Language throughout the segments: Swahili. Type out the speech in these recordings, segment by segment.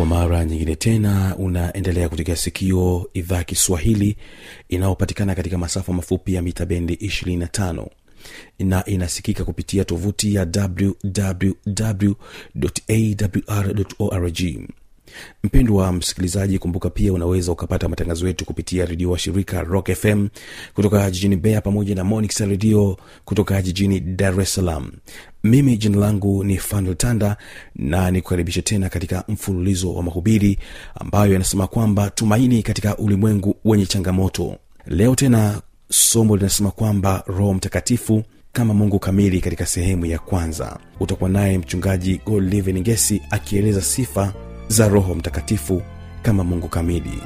kwa mara nyingine tena unaendelea kutegea sikio idhaa kiswahili inayopatikana katika masafa mafupi ya mita bendi 25 na inasikika kupitia tovuti ya wwwawr mpendwa msikilizaji kumbuka pia unaweza ukapata matangazo yetu kupitia redio wa shirika rock fm kutoka jijini bea pamoja na monix redio kutoka jijini dar es salaam. Mimi jina langu ni fanuel tanda na nikukaribisha tena katika mfululizo wa mahubiri ambayo yanasema kwamba tumaini katika ulimwengu wenye changamoto. Leo tena somo linasema kwamba roho mtakatifu kama mungu kamili katika sehemu ya kwanza. Utakuwa naye mchungaji golivin ngesi akieleza sifa za roho mtakatifu kama mungu kamili.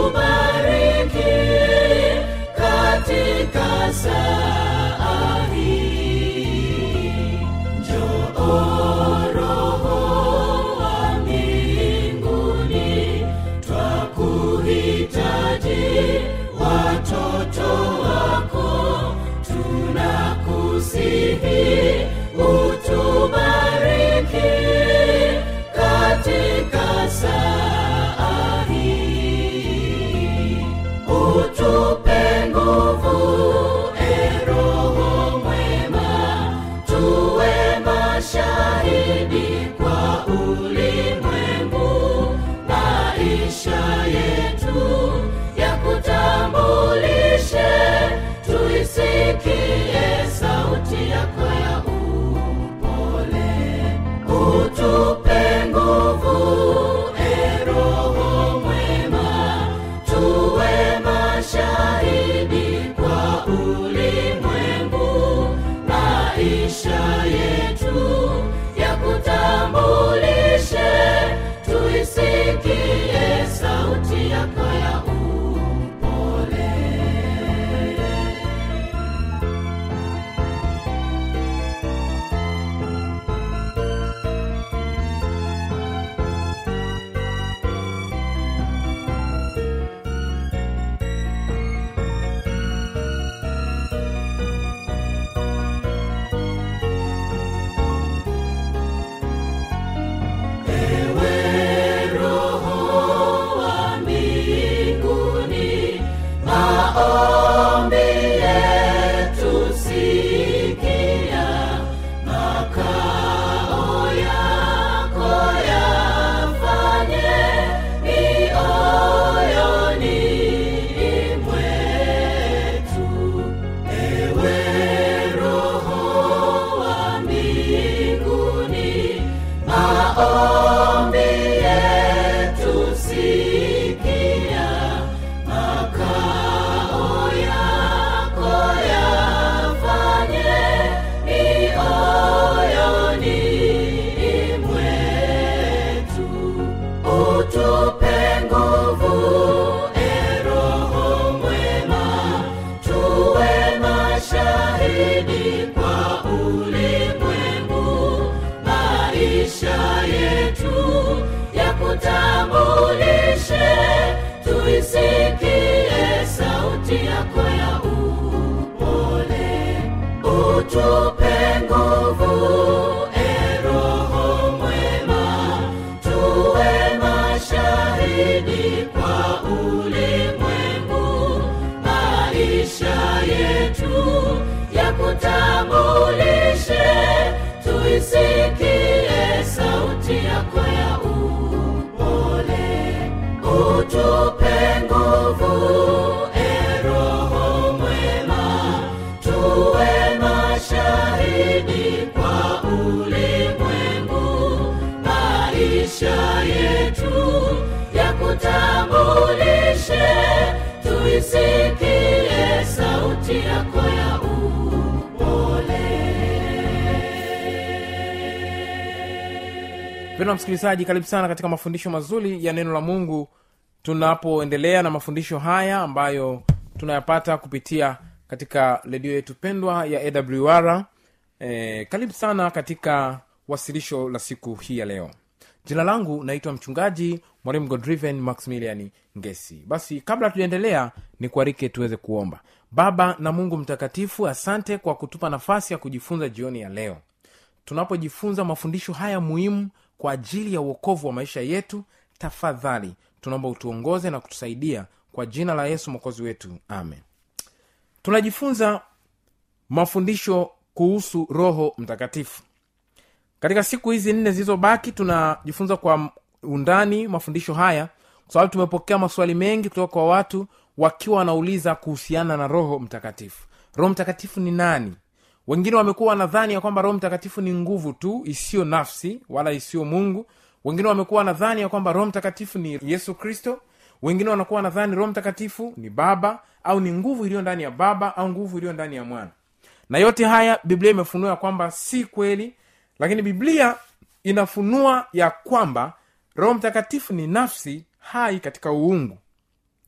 Utubariki katika saa kutambulishe tuisikie sauti yako ya upole. Mpendwa msikilizaji karibu sana katika mafundisho mazuri ya neno la mungu tunapoendelea na mafundisho haya ambayo tunayapata kupitia katika redio yetu pendwa ya awr e, karibu sana katika wasilisho la siku hii ya leo jina langu naitwa mchungaji mwalimu godriven maximilian ngesi. Basi kabla tujaendelea ni kuarike tuweze kuomba. Baba na mungu mtakatifu asante kwa kutupa nafasi ya kujifunza jioni ya leo. Tunapojifunza mafundisho haya muhimu kwa ajili ya uokovu wa maisha yetu tafadhali tunaomba utuongoze na kutusaidia kwa jina la yesu mwokozi wetu. Amen. Tunajifunza mafundisho kuhusu roho mtakatifu katika siku hizi nne zilizobaki tunajifunza kwa undani mafundisho haya kwa sababu tumepokea maswali mengi kutoka kwa watu wakiwa wanauliza kuhusiana na roho mtakatifu. Roho mtakatifu ni nani? Wengine wamekuwa wanadhani ya kwamba roho mtakatifu ni nguvu tu isiyo nafsi wala isiyo mungu. Wengine wamekuwa wanadhani ya kwamba roho mtakatifu ni yesu kristo. Wengine wanakuwa wanadhani roho mtakatifu ni baba au ni nguvu iliyo ndani ya baba au nguvu iliyo ndani ya mwana. Na yote haya biblia imefunua kwamba si kweli lakini biblia inafunua ya kwamba roho mtakatifu ni nafsi hai katika uungu.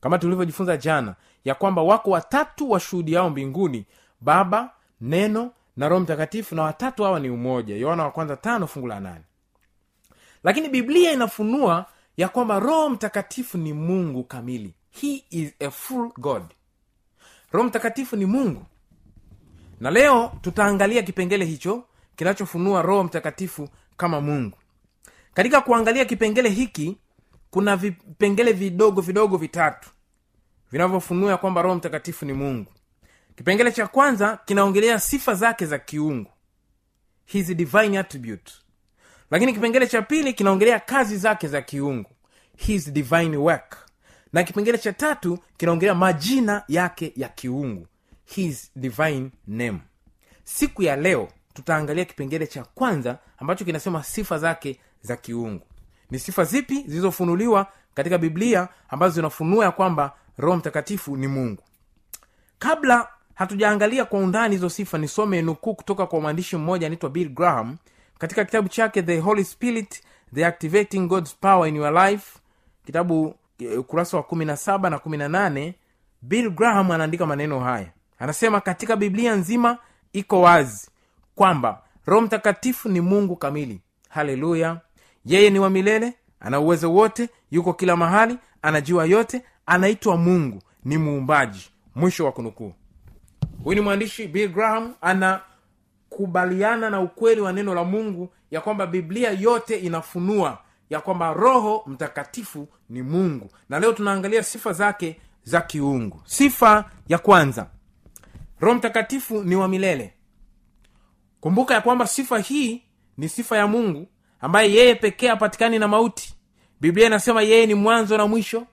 Kama tulivyojifunza jana ya kwamba wako watatu washuhudiao mbinguni baba neno na roho mtakatifu na watatu hawa ni umoja. Yohana wa kwanza tano fungu la nane. Lakini biblia inafunua ya kwamba roho mtakatifu ni mungu kamili. He is a full god. Roho mtakatifu ni mungu. Na leo tutaangalia kipengele hicho kinachofunua roho mtakatifu kama mungu. Katika kuangalia kipengele hiki kuna vipengele vidogo vidogo vitatu vinavyofunua kwamba roho mtakatifu ni mungu. Kipengele cha kwanza kinaongelea sifa zake za kiungu his divine attribute. Lakini kipengele cha pili kinaongelea kazi zake za kiungu his divine work. Na kipengele cha tatu kinaongelea majina yake ya kiungu his divine name. Siku ya leo tutaangalia kipengele cha kwanza ambacho kinasema sifa zake za kiungu. Ni sifa zipi zilizofunuliwa katika biblia ambazo zinafunua ya kwamba roho mtakatifu ni mungu? Kabla hatujaangalia kwa undani hizo sifa nisome nukuu kutoka kwa mwandishi mmoja anaitwa bill graham katika kitabu chake the holy spirit the activating god's power in your life kitabu eh, ukurasa wa 17 na 18 bill graham anaandika maneno haya. Anasema katika biblia nzima iko wazi kwamba roho mtakatifu ni mungu kamili. Haleluya. Yeye ni wa milele ana uwezo wote yuko kila mahali anajua yote anaitwa mungu ni muumbaji. Mwisho wa kunukuu. Huyu ni mwandishi bill graham anakubaliana na ukweli wa neno la mungu ya kwamba biblia yote inafunua ya kwamba roho mtakatifu ni mungu. Na leo tunaangalia sifa zake za kiungu. Sifa ya kwanza. Roho mtakatifu ni wa milele kumbuka ya kwamba sifa hii ni sifa ya mungu ambaye yeye pekee hapatikani na mauti. Biblia inasema yeye ni mwanzo na mwisho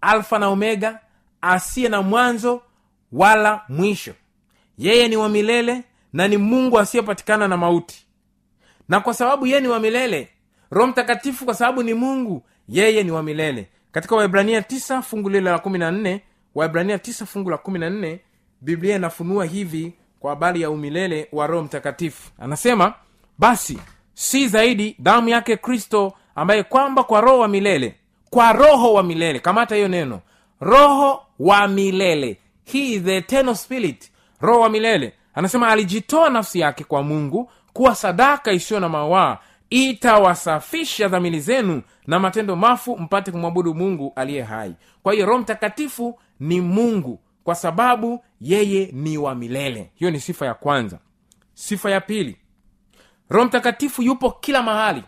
alfa na omega asiye na mwanzo wala mwisho. Yeye ni wa milele na ni mungu asiyepatikana na mauti. Na kwa sababu yeye ni wa milele roho mtakatifu kwa sababu ni mungu yeye ni wa milele. Katika waibrania 9 fungu lile la 14 waibrania 9 fungu la 14 biblia inafunua hivi kwa habari ya umilele wa roho mtakatifu. Anasema basi si zaidi damu yake kristo ambaye kwamba kwa roho wa milele kwa roho wa milele. Kamata hiyo neno. Roho wa milele. He is the eternal spirit. Roho wa milele. Anasema alijitoa nafsi yake kwa mungu kuwa sadaka isiyo na mawaa. Itawasafisha dhamiri zenu na matendo mafu mpate kumwabudu mungu aliye hai. Kwa hiyo roho mtakatifu ni mungu kwa sababu yeye ni wa milele. Hiyo ni sifa ya kwanza. Sifa ya pili roho mtakatifu yupo kila mahali.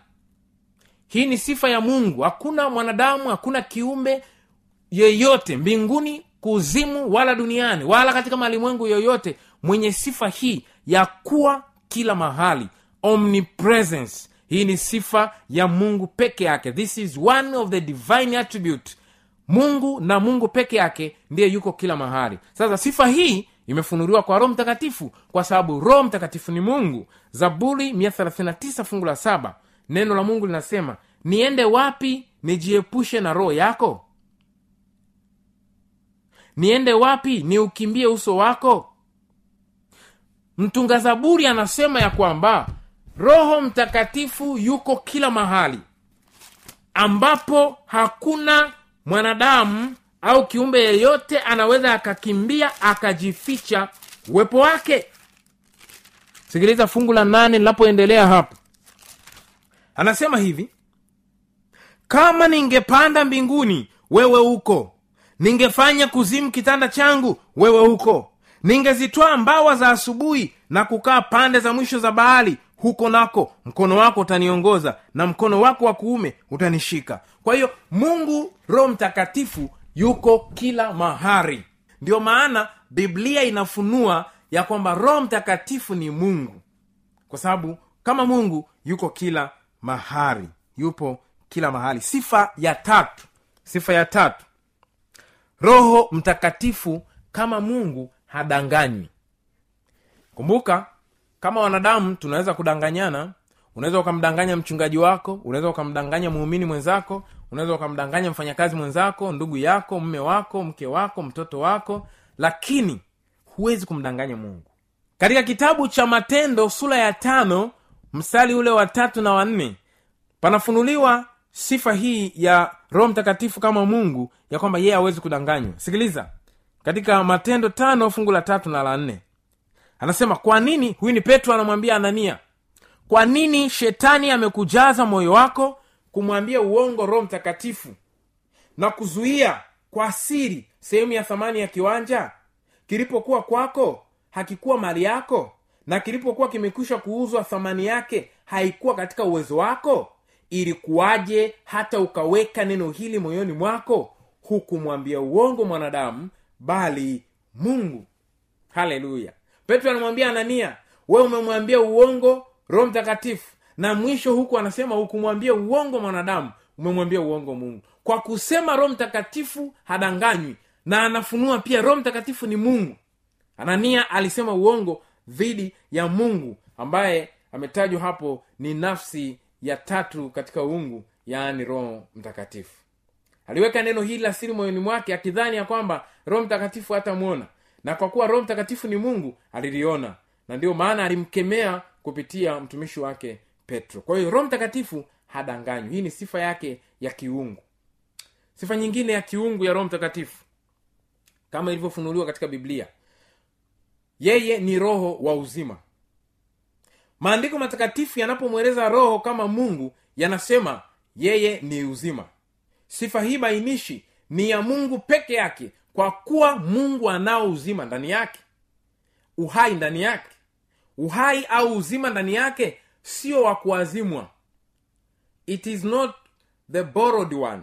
Hii ni sifa ya mungu. Hakuna mwanadamu hakuna kiumbe yeyote mbinguni kuzimu wala duniani wala katika malimwengu yoyote mwenye sifa hii ya kuwa kila mahali. Omnipresence. Hii ni sifa ya mungu peke yake. This is one of the divine attribute mungu na mungu peke yake ndiye yuko kila mahali. Sasa sifa hii imefunuliwa kwa roho mtakatifu kwa sababu roho mtakatifu ni mungu. Zaburi 139 fungu la saba. Neno la mungu linasema niende wapi nijiepushe na roho yako? Niende wapi niukimbie uso wako? Mtunga zaburi anasema ya kwamba roho mtakatifu yuko kila mahali ambapo hakuna mwanadamu au kiumbe yeyote anaweza akakimbia akajificha uwepo wake. Sikiliza fungu la nane linapoendelea hapo. Anasema hivi kama ningepanda mbinguni wewe huko ningefanya kuzimu kitanda changu wewe huko ningezitwaa mbawa za asubuhi na kukaa pande za mwisho za bahari huko nako mkono wako utaniongoza na mkono wako wa kuume utanishika. Kwa hiyo mungu roho mtakatifu yuko kila mahari ndio maana biblia inafunua ya kwamba roho mtakatifu ni mungu. Kwa sababu kama mungu yuko kila mahari yupo kila mahali. Sifa ya tatu. Sifa ya tatu. Roho mtakatifu kama mungu hadanganywi. Kumbuka kama wanadamu tunaweza kudanganyana. Unaweza ukamdanganya mchungaji wako unaweza ukamdanganya muumini mwenzako unaweza ukamdanganya mfanyakazi mwenzako ndugu yako mme wako mke wako mtoto wako lakini huwezi kumdanganya mungu. Katika kitabu cha matendo sura ya tano mstari ule wa tatu na wanne panafunuliwa sifa hii ya roho mtakatifu kama mungu ya kwamba yeye hawezi kudanganywa. Sikiliza. Katika matendo tano fungu la tatu na la nne anasema kwa nini? Huyu ni petro anamwambia anania kwa nini shetani amekujaza moyo wako kumwambia uongo roho mtakatifu na kuzuia kwa asiri sehemu ya thamani ya kiwanja? Kilipokuwa kwako hakikuwa mali yako na kilipokuwa kimekwisha kuuzwa thamani yake haikuwa katika uwezo wako? Ilikuwaje hata ukaweka neno hili moyoni mwako hukumwambia uongo mwanadamu bali mungu? Haleluya petro anamwambia anania wewe umemwambia uongo roho mtakatifu. Na mwisho huku anasema hukumwambia uongo mwanadamu umemwambia uongo mungu. Kwa kusema roho mtakatifu hadanganywi na anafunua pia roho mtakatifu ni mungu. Anania alisema uongo dhidi ya mungu ambaye ametajwa hapo ni nafsi ya tatu katika uungu yaani roho mtakatifu. Aliweka neno hili la siri moyoni mwake akidhani ya kwamba roho mtakatifu hatamwona na kwa kuwa roho mtakatifu ni mungu aliliona. Na ndiyo maana alimkemea kupitia mtumishi wake petro. Kwa hiyo roho mtakatifu hadanganywi. Hii ni sifa yake ya kiungu. Sifa nyingine ya kiungu ya roho mtakatifu kama ilivyofunuliwa katika biblia yeye ni roho wa uzima. Maandiko matakatifu yanapomweleza roho kama mungu yanasema yeye ni uzima. Sifa hii bainishi ni ya mungu peke yake kwa kuwa mungu anao uzima ndani yake uhai ndani yake uhai au uzima ndani yake sio wa kuazimwa. It is not the borrowed one.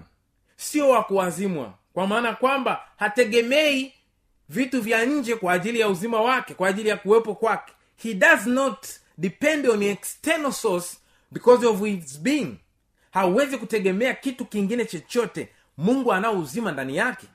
Sio wa kuazimwa kwa maana kwamba hategemei vitu vya nje kwa ajili ya uzima wake kwa ajili ya kuwepo kwake. He does not depend on external source because of his being. Hawezi kutegemea kitu kingine chochote. Mungu anao uzima ndani yake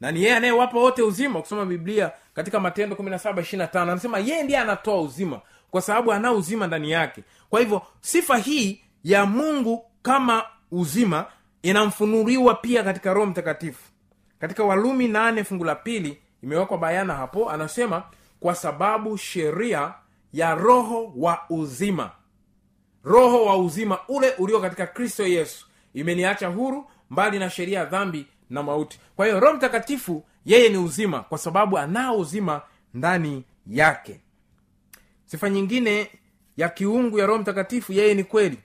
na ni yeye anayewapa wote uzima kusoma biblia katika matendo 17 anasema yeye ndiye anatoa uzima kwa sababu ana uzima ndani yake. Kwa hivyo sifa hii ya mungu kama uzima inamfunuliwa pia katika roho mtakatifu. Katika walumi nane fungu la pili imewekwa bayana hapo. Anasema kwa sababu sheria ya roho wa uzima. Roho wa uzima ule ulio katika kristo yesu. Imeniacha huru mbali na sheria ya dhambi na mauti. Kwa hiyo roho mtakatifu yeye ni uzima kwa sababu anao uzima ndani yake. Sifa nyingine ya kiungu ya roho mtakatifu yeye ni kweli.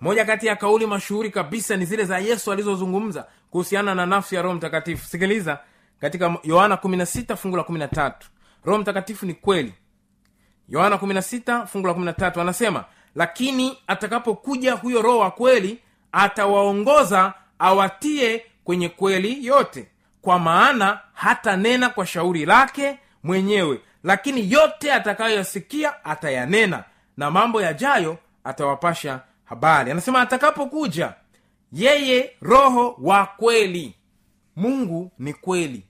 Moja kati ya kauli mashuhuri kabisa ni zile za yesu alizozungumza kuhusiana na nafsi ya roho mtakatifu. Sikiliza katika yohana 16 fungu la 13 roho mtakatifu ni kweli. Yohana 16 fungu la 13 anasema lakini atakapokuja huyo roho wa kweli atawaongoza awatie kwenye kweli yote kwa maana hata nena kwa shauri lake mwenyewe lakini yote atakayoyasikia atayanena na mambo yajayo atawapasha habari. Anasema atakapokuja yeye roho wa kweli. Mungu ni kweli.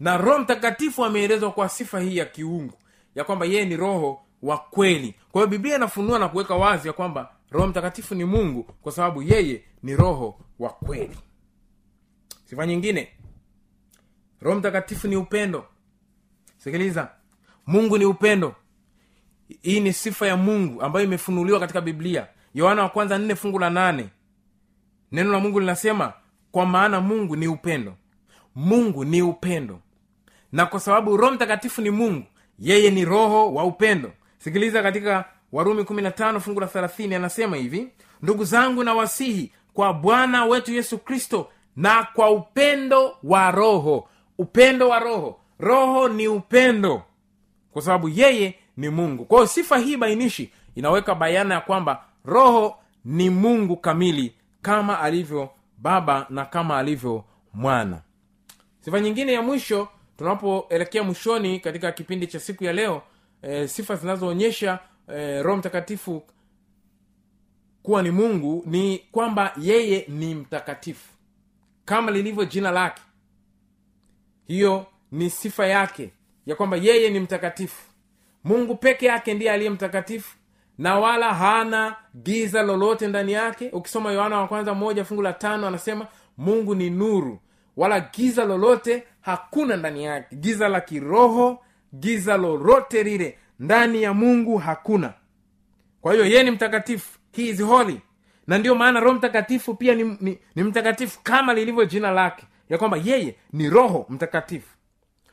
Na roho mtakatifu ameelezwa kwa sifa hii ya kiungu ya kwamba yeye ni roho wa kweli. Kwa hiyo biblia inafunua na kuweka wazi ya kwamba roho mtakatifu ni mungu kwa sababu yeye ni roho wa kweli. Sifa nyingine roho mtakatifu ni upendo. Sikiliza mungu ni upendo. Hii ni sifa ya mungu ambayo imefunuliwa katika biblia. Yohana wa kwanza nne fungu la nane. Neno la mungu linasema kwa maana mungu ni upendo. Mungu ni upendo. Na kwa sababu roho mtakatifu ni mungu yeye ni roho wa upendo. Sikiliza katika warumi 15 fungu la 30 anasema hivi ndugu zangu na wasihi kwa bwana wetu yesu kristo na kwa upendo wa roho. Upendo wa roho. Roho ni upendo kwa sababu yeye ni mungu. Kwa hiyo sifa hii bainishi inaweka bayana ya kwamba roho ni mungu kamili kama alivyo baba na kama alivyo mwana. Sifa nyingine ya mwisho tunapoelekea mwishoni katika kipindi cha siku ya leo e, sifa zinazoonyesha e, roho mtakatifu kuwa ni mungu ni kwamba yeye ni mtakatifu. Kama lilivyo jina lake. Hiyo ni sifa yake ya kwamba yeye ni mtakatifu. Mungu peke yake ndiye aliye mtakatifu na wala hana giza lolote ndani yake. Ukisoma yohana wa kwanza moja fungu la tano anasema mungu ni nuru. Wala giza lolote hakuna ndani yake. Giza la kiroho giza lolote lile ndani ya mungu hakuna. Kwa hiyo yeye ni mtakatifu he is holy. Na ndiyo maana roho mtakatifu pia ni, ni, ni mtakatifu kama lilivyo jina lake. Ya kwamba yeye ni roho mtakatifu.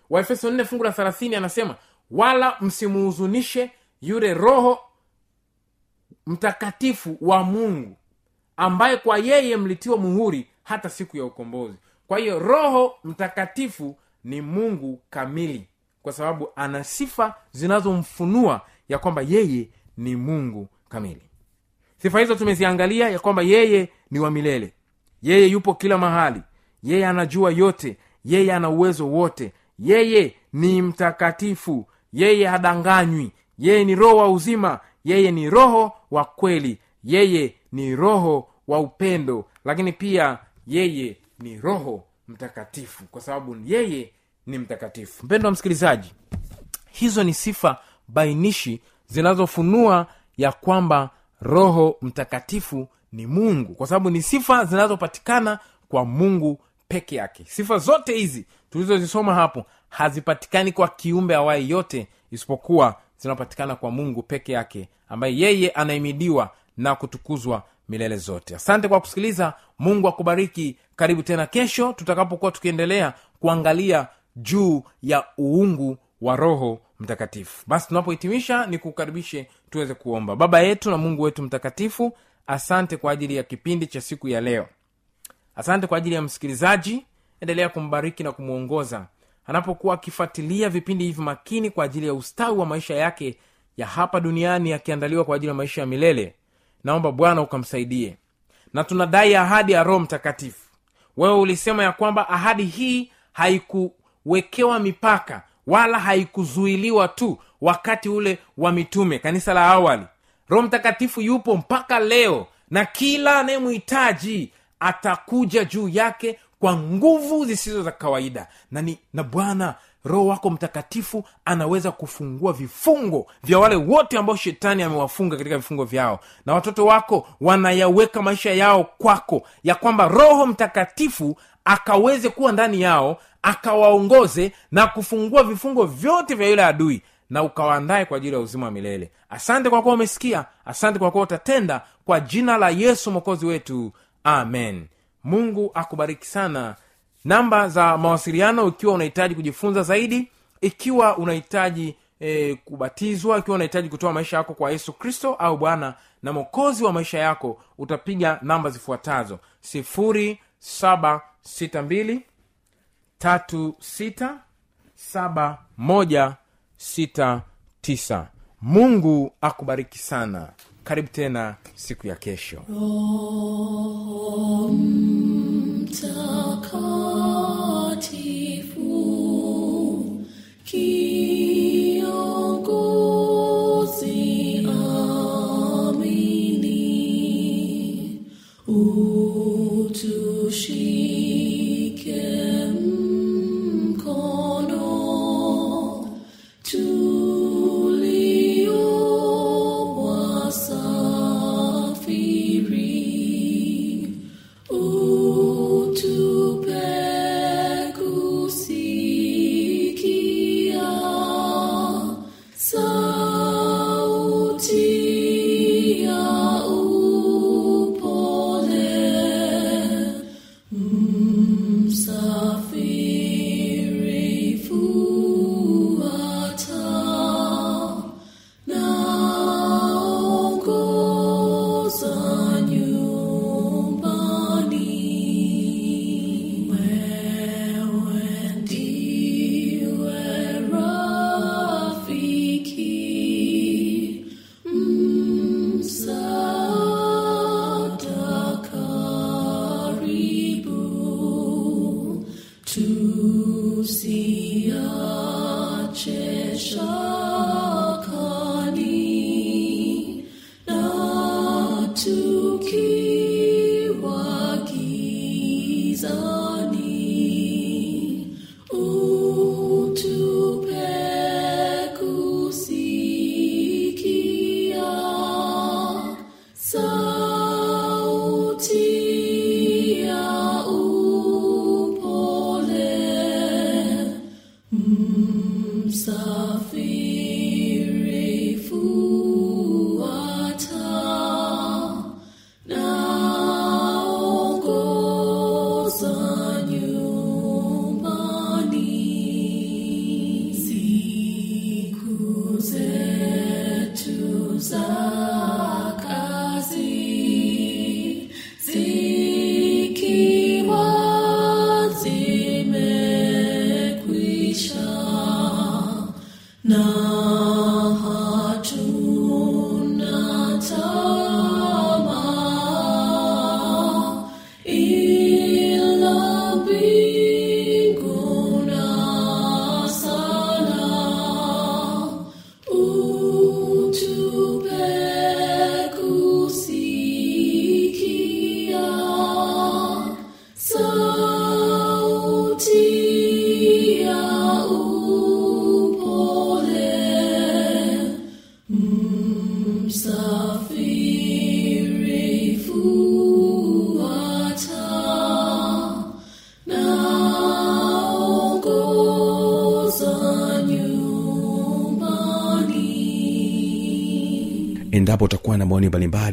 Waefeso nne fungu la 30 anasema wala msimuhuzunishe yule roho mtakatifu wa mungu ambaye kwa yeye mlitiwa muhuri hata siku ya ukombozi. Kwa hiyo roho mtakatifu ni mungu kamili kwa sababu ana sifa zinazomfunua ya kwamba yeye ni mungu kamili sifa hizo tumeziangalia ya kwamba yeye ni wa milele. Yeye yupo kila mahali. Yeye anajua yote. Yeye ana uwezo wote. Yeye ni mtakatifu. Yeye hadanganywi. Yeye ni roho wa uzima. Yeye ni roho wa kweli. Yeye ni roho wa upendo. Lakini pia yeye ni roho mtakatifu. Kwa sababu yeye ni mtakatifu. Mpendo wa msikilizaji hizo ni sifa bainishi zinazofunua ya kwamba roho mtakatifu ni mungu. Kwa sababu ni sifa zinazopatikana kwa mungu peke yake. Sifa zote hizi tulizozisoma hapo hazipatikani kwa kiumbe awai yote isipokuwa zinapatikana kwa mungu peke yake ambaye yeye anaimidiwa na kutukuzwa milele zote. Asante kwa kusikiliza. Mungu akubariki. Karibu tena kesho tutakapokuwa tukiendelea kuangalia juu ya uungu wa roho mtakatifu. Basi tunapohitimisha ni kukaribishe tuweze kuomba. Baba yetu na mungu wetu mtakatifu asante kwa ajili ya kipindi cha siku ya leo. Asante kwa ajili ya msikilizaji endelea kumbariki na kumwongoza anapokuwa akifuatilia vipindi hivi makini kwa ajili ya ustawi wa maisha yake ya hapa duniani yakiandaliwa kwa ajili ya maisha ya milele naomba bwana ukamsaidie. Na tunadai ahadi ya roho mtakatifu. Wewe ulisema ya kwamba ahadi hii haikuwekewa mipaka wala haikuzuiliwa tu wakati ule wa mitume kanisa la awali. Roho mtakatifu yupo mpaka leo na kila anayemhitaji atakuja juu yake kwa nguvu zisizo za kawaida. Na, ni, na bwana roho wako mtakatifu anaweza kufungua vifungo vya wale wote ambao shetani amewafunga katika vifungo vyao. Na watoto wako wanayaweka maisha yao kwako ya kwamba roho mtakatifu akaweze kuwa ndani yao akawaongoze na kufungua vifungo vyote vya yule adui na ukawaandae kwa ajili ya uzima wa milele. Asante kwa kuwa umesikia asante kwa kuwa utatenda kwa jina la yesu mwokozi wetu. Amen mungu akubariki sana. Namba za mawasiliano ikiwa unahitaji kujifunza zaidi ikiwa unahitaji e, kubatizwa ikiwa unahitaji kutoa maisha yako kwa yesu kristo au bwana na mwokozi wa maisha yako utapiga namba zifuatazo. Sifuri saba sita mbili tatu sita saba moja sita tisa. Mungu akubariki sana karibu tena siku ya kesho. Roho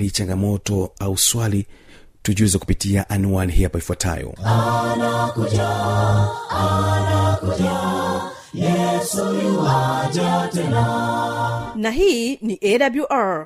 maoni changamoto au swali tujuze kupitia anwani hii hapa ifuatayo. Na hii ni awr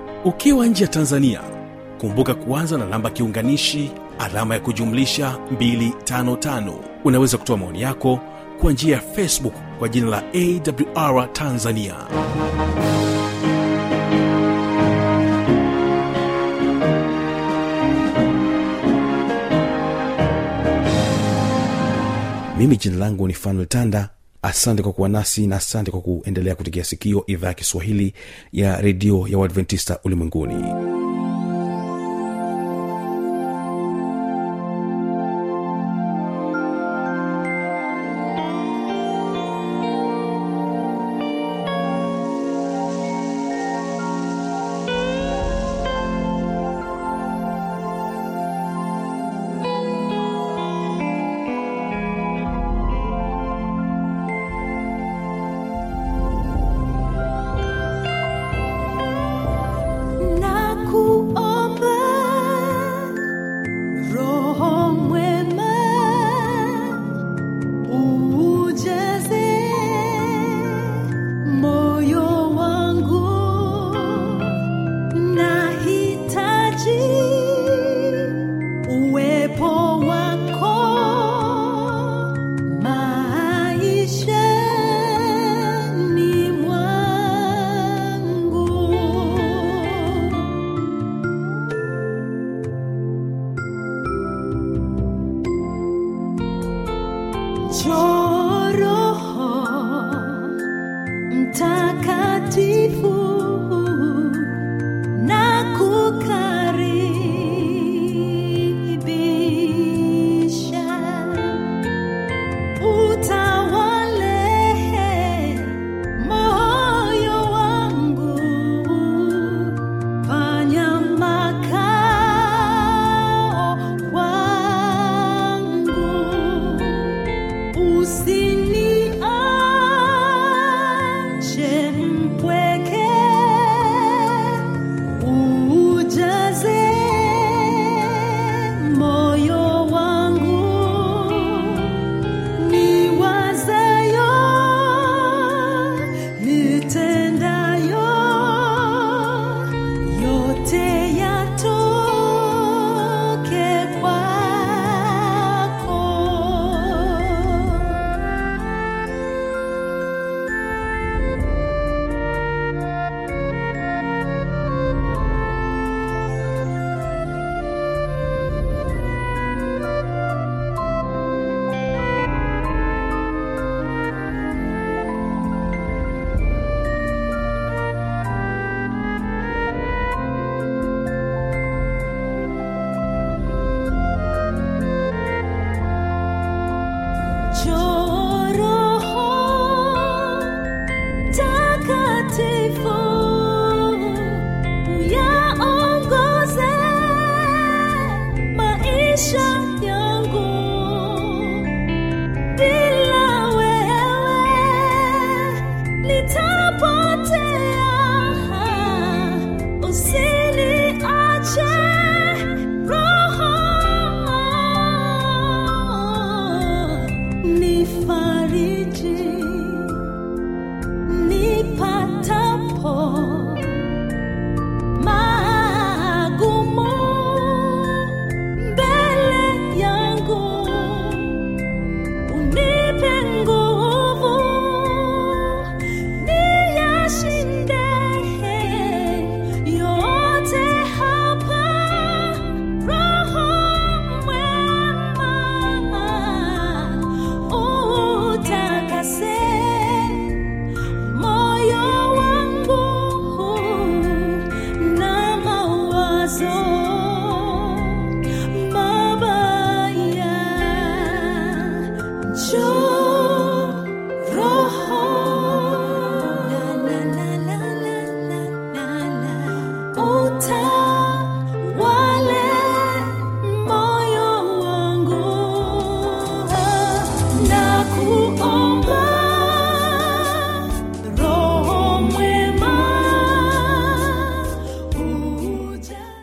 ukiwa nje ya tanzania kumbuka kuanza na namba kiunganishi alama ya kujumlisha 255 unaweza kutoa maoni yako kwa njia ya facebook kwa jina la awr tanzania. Mimi jina langu ni fanuel tanda asante kwa kuwa nasi na asante kwa kuendelea kutegea sikio idhaa ya kiswahili ya redio ya uadventista ulimwenguni